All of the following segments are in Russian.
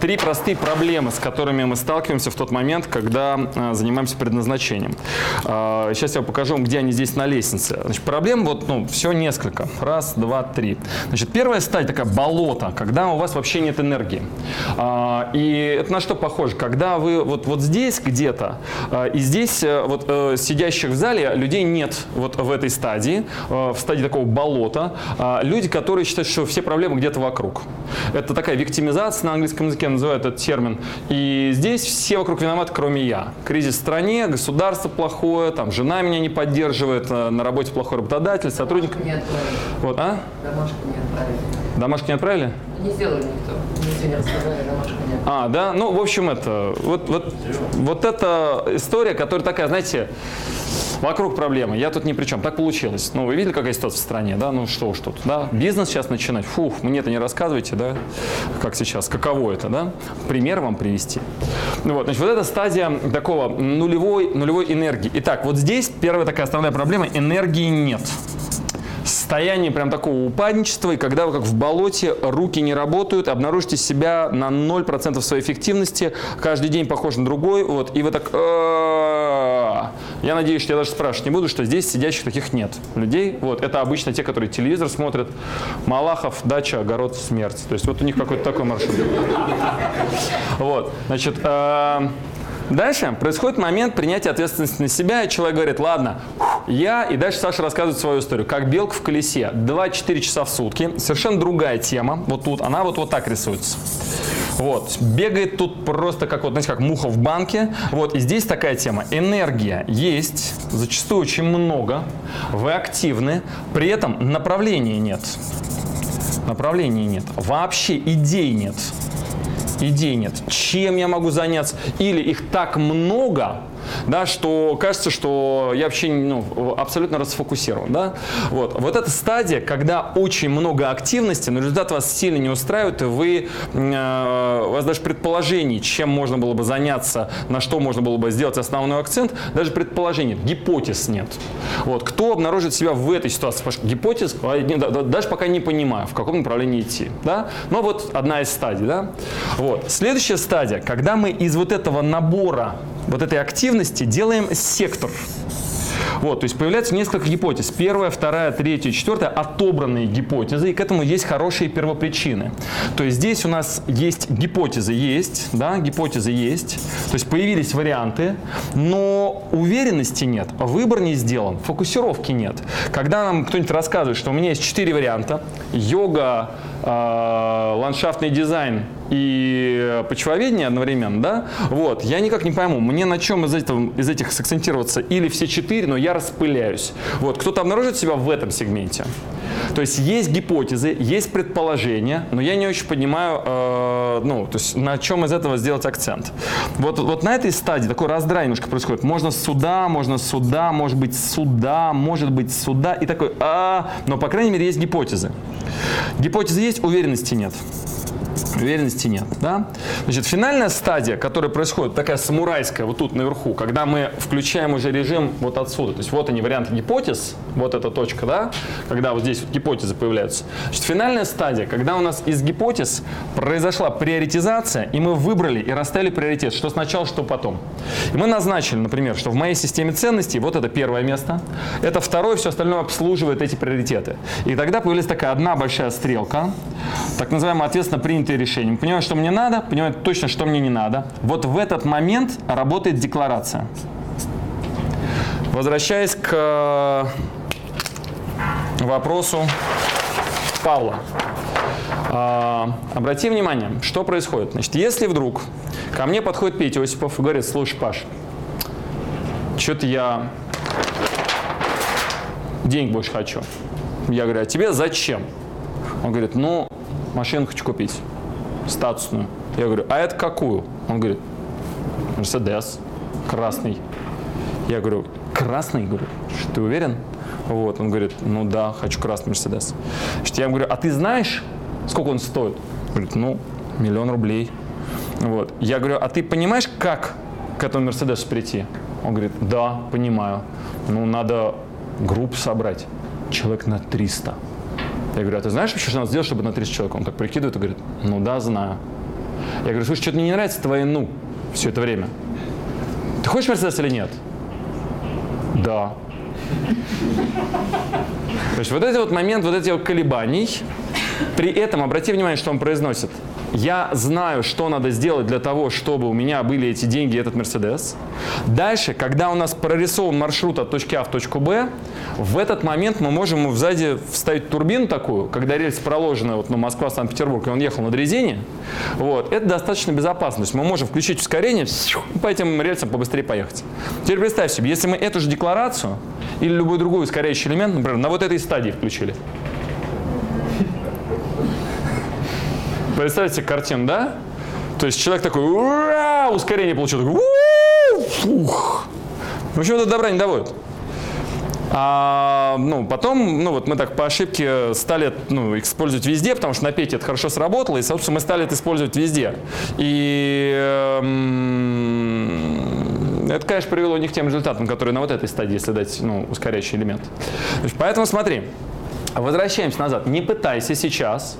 Три простые проблемы, с которыми мы сталкиваемся в тот момент, когда э, занимаемся предназначением. Сейчас я покажу вам, где они здесь на лестнице. Значит, проблем вот, ну, все несколько. Раз, два, три. Значит, первая стадия такая болото, когда у вас вообще нет энергии. И это на что похоже? Когда вы вот, вот здесь где-то, и здесь э, вот э, сидящих в зале людей нет вот в этой стадии, э, в стадии такого болота. Люди, которые считают, что все проблемы где-то вокруг. Это такая виктимизация на английском языке называют этот термин. И здесь все вокруг виноваты, кроме я. Кризис в стране, государство плохое, там жена меня не поддерживает, э, на работе плохой работодатель, сотрудник. Домашку не отправили. Вот, а? Домашку не отправили. Домашку не отправили? Не сделали никто. Мне сегодня рассказали, домашку не отправили. А, да? Ну, в общем, это, вот, вот, вот эта история, которая такая, знаете, вокруг проблемы. Я тут ни при чем. Так получилось. Ну, вы видели, какая ситуация в стране, да? Ну, что уж тут, да? Бизнес сейчас начинать. Фух, мне это не рассказывайте, да? Как сейчас, каково это, да? Пример вам привести. Ну, вот, значит, вот эта стадия такого нулевой, нулевой энергии. Итак, вот здесь первая такая основная проблема – энергии нет состояние прям такого упадничества, и когда вы как в болоте, руки не работают, обнаружите себя на 0% своей эффективности, каждый день похож на другой, вот, и вы так... Я надеюсь, что я даже спрашивать не буду, что здесь сидящих таких нет людей. Вот, это обычно те, которые телевизор смотрят. Малахов, дача, огород, смерть. То есть вот у них какой-то такой маршрут. Вот, значит, Дальше происходит момент принятия ответственности на себя, и человек говорит, ладно, я, и дальше Саша рассказывает свою историю, как белка в колесе, 2-4 часа в сутки, совершенно другая тема, вот тут, она вот, вот так рисуется. Вот, бегает тут просто как вот, знаете, как муха в банке. Вот, и здесь такая тема. Энергия есть, зачастую очень много, вы активны, при этом направления нет. Направления нет. Вообще идей нет идей нет. Чем я могу заняться? Или их так много, да, что кажется, что я вообще ну, абсолютно расфокусирован. Да? Вот. вот эта стадия, когда очень много активности, но результат вас сильно не устраивает, и вы, э, у вас даже предположений, чем можно было бы заняться, на что можно было бы сделать основной акцент, даже предположений, гипотез нет. Вот. Кто обнаружит себя в этой ситуации? Потому что гипотез, а, даже пока не понимаю, в каком направлении идти. Да? Но вот одна из стадий. Да? Вот. Следующая стадия, когда мы из вот этого набора, вот этой активности, делаем сектор. Вот, то есть появляется несколько гипотез. Первая, вторая, третья, четвертая отобранные гипотезы, и к этому есть хорошие первопричины. То есть здесь у нас есть гипотезы, есть, да, гипотезы есть, то есть появились варианты, но уверенности нет, выбор не сделан, фокусировки нет. Когда нам кто-нибудь рассказывает, что у меня есть четыре варианта, йога, ландшафтный дизайн и почвоведение одновременно, да, вот, я никак не пойму, мне на чем из, этого, из этих сакцентироваться, или все четыре, но я распыляюсь. Вот, кто-то обнаружит себя в этом сегменте. То есть есть гипотезы, есть предположения, но я не очень понимаю, э, ну, то есть на чем из этого сделать акцент. Вот, вот на этой стадии такой раздрай немножко происходит. Можно сюда, можно сюда, может быть сюда, может быть сюда, и такой, а, но по крайней мере есть гипотезы. Гипотезы есть, уверенности нет. Уверенности нет. Да? Значит, финальная стадия, которая происходит, такая самурайская, вот тут наверху, когда мы включаем уже режим вот отсюда. То есть вот они варианты гипотез, вот эта точка, да, когда вот здесь вот гипотезы появляются. Значит, финальная стадия, когда у нас из гипотез произошла приоритизация, и мы выбрали и расставили приоритет, что сначала, что потом. И мы назначили, например, что в моей системе ценностей вот это первое место, это второе, все остальное обслуживает эти приоритеты. И тогда появилась такая одна большая стрелка, так называемая ответственно принятые решения. Понимаю, что мне надо, понимаю точно, что мне не надо. Вот в этот момент работает декларация. Возвращаясь к э, вопросу Павла. А, обрати внимание, что происходит. Значит, если вдруг ко мне подходит Петя Осипов и говорит, слушай, Паш, что-то я денег больше хочу. Я говорю, а тебе зачем? Он говорит, ну, машину хочу купить, статусную. Я говорю, а это какую? Он говорит, Мерседес, красный. Я говорю, красный? Говорю, что ты уверен? Вот, он говорит, ну да, хочу красный Мерседес. Я ему говорю, а ты знаешь, сколько он стоит? Говорит, ну, миллион рублей. Вот. Я говорю, а ты понимаешь, как к этому Мерседесу прийти? Он говорит, да, понимаю. Ну, надо группу собрать. Человек на 300. Я говорю, а ты знаешь вообще, что надо сделать, чтобы на 30 человек? Он так прикидывает и говорит, ну да, знаю. Я говорю, слушай, что-то мне не нравится твои «ну» все это время. Ты хочешь Мерседес или нет? Да. То есть вот этот вот момент, вот этих вот колебаний, при этом обрати внимание, что он произносит – я знаю, что надо сделать для того, чтобы у меня были эти деньги и этот Мерседес. Дальше, когда у нас прорисован маршрут от точки А в точку Б, в этот момент мы можем сзади вставить турбину такую, когда рельс проложена вот, ну, Москва-Санкт-Петербург, и он ехал на дрезине. Вот, это достаточно безопасно. То есть мы можем включить ускорение по этим рельсам побыстрее поехать. Теперь представь себе, если мы эту же декларацию или любой другой ускоряющий элемент, например, на вот этой стадии включили, Представьте картину, да? То есть человек такой, ура, ускорение получил, такой, фух. В общем, это добра не доводит. А, ну, потом, ну, вот мы так по ошибке стали ну, использовать везде, потому что на Пете это хорошо сработало, и, собственно, мы стали это использовать везде. И эм, это, конечно, привело не к тем результатам, которые на вот этой стадии, если дать ну, ускоряющий элемент. Поэтому смотри, возвращаемся назад. Не пытайся сейчас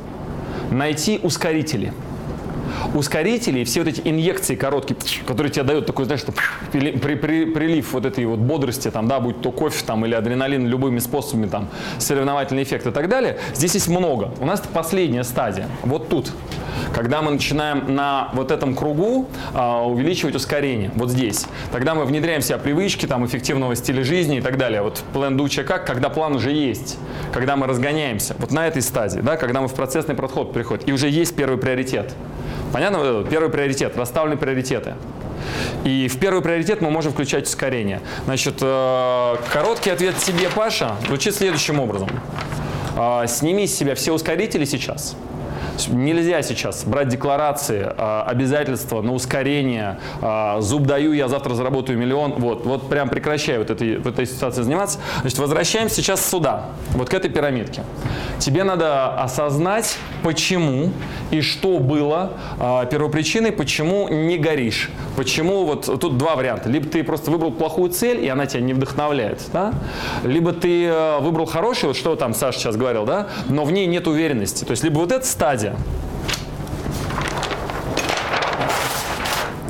найти ускорители. Ускорители и все вот эти инъекции короткие, которые тебе дают такой, знаешь, при, при, при, прилив вот этой вот бодрости, там, да, будь то кофе там, или адреналин любыми способами, там, соревновательный эффект и так далее, здесь есть много. У нас это последняя стадия, вот тут когда мы начинаем на вот этом кругу а, увеличивать ускорение, вот здесь, тогда мы внедряем в себя привычки, там, эффективного стиля жизни и так далее. Вот план дуча как, когда план уже есть, когда мы разгоняемся, вот на этой стадии, да, когда мы в процессный подход приходим, и уже есть первый приоритет. Понятно? Первый приоритет, расставлены приоритеты. И в первый приоритет мы можем включать ускорение. Значит, э, короткий ответ тебе, Паша, звучит следующим образом. Э, сними с себя все ускорители сейчас – Нельзя сейчас брать декларации, а, обязательства на ускорение, а, зуб даю, я завтра заработаю миллион. Вот, вот прям прекращай вот этой, в этой ситуации заниматься. Значит, возвращаемся сейчас сюда, вот к этой пирамидке. Тебе надо осознать, почему и что было э, первопричиной, почему не горишь. Почему вот тут два варианта. Либо ты просто выбрал плохую цель, и она тебя не вдохновляет, да? либо ты э, выбрал хорошую, вот что там Саша сейчас говорил, да, но в ней нет уверенности. То есть либо вот эта стадия,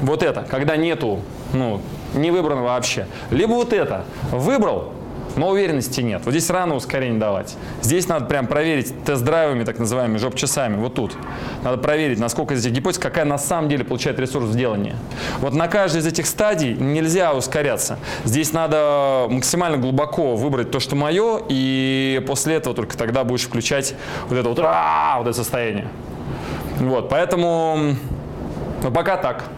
вот это, когда нету, ну, не выбрано вообще. Либо вот это, выбрал, но уверенности нет. Вот здесь рано ускорение давать. Здесь надо прям проверить тест-драйвами, так называемыми, жоп-часами, вот тут. Надо проверить, насколько из этих гипотез, какая на самом деле получает ресурс в делании. Вот на каждой из этих стадий нельзя ускоряться. Здесь надо максимально глубоко выбрать то, что мое, и после этого только тогда будешь включать вот это вот, вот это состояние. Вот, поэтому, ну, пока так.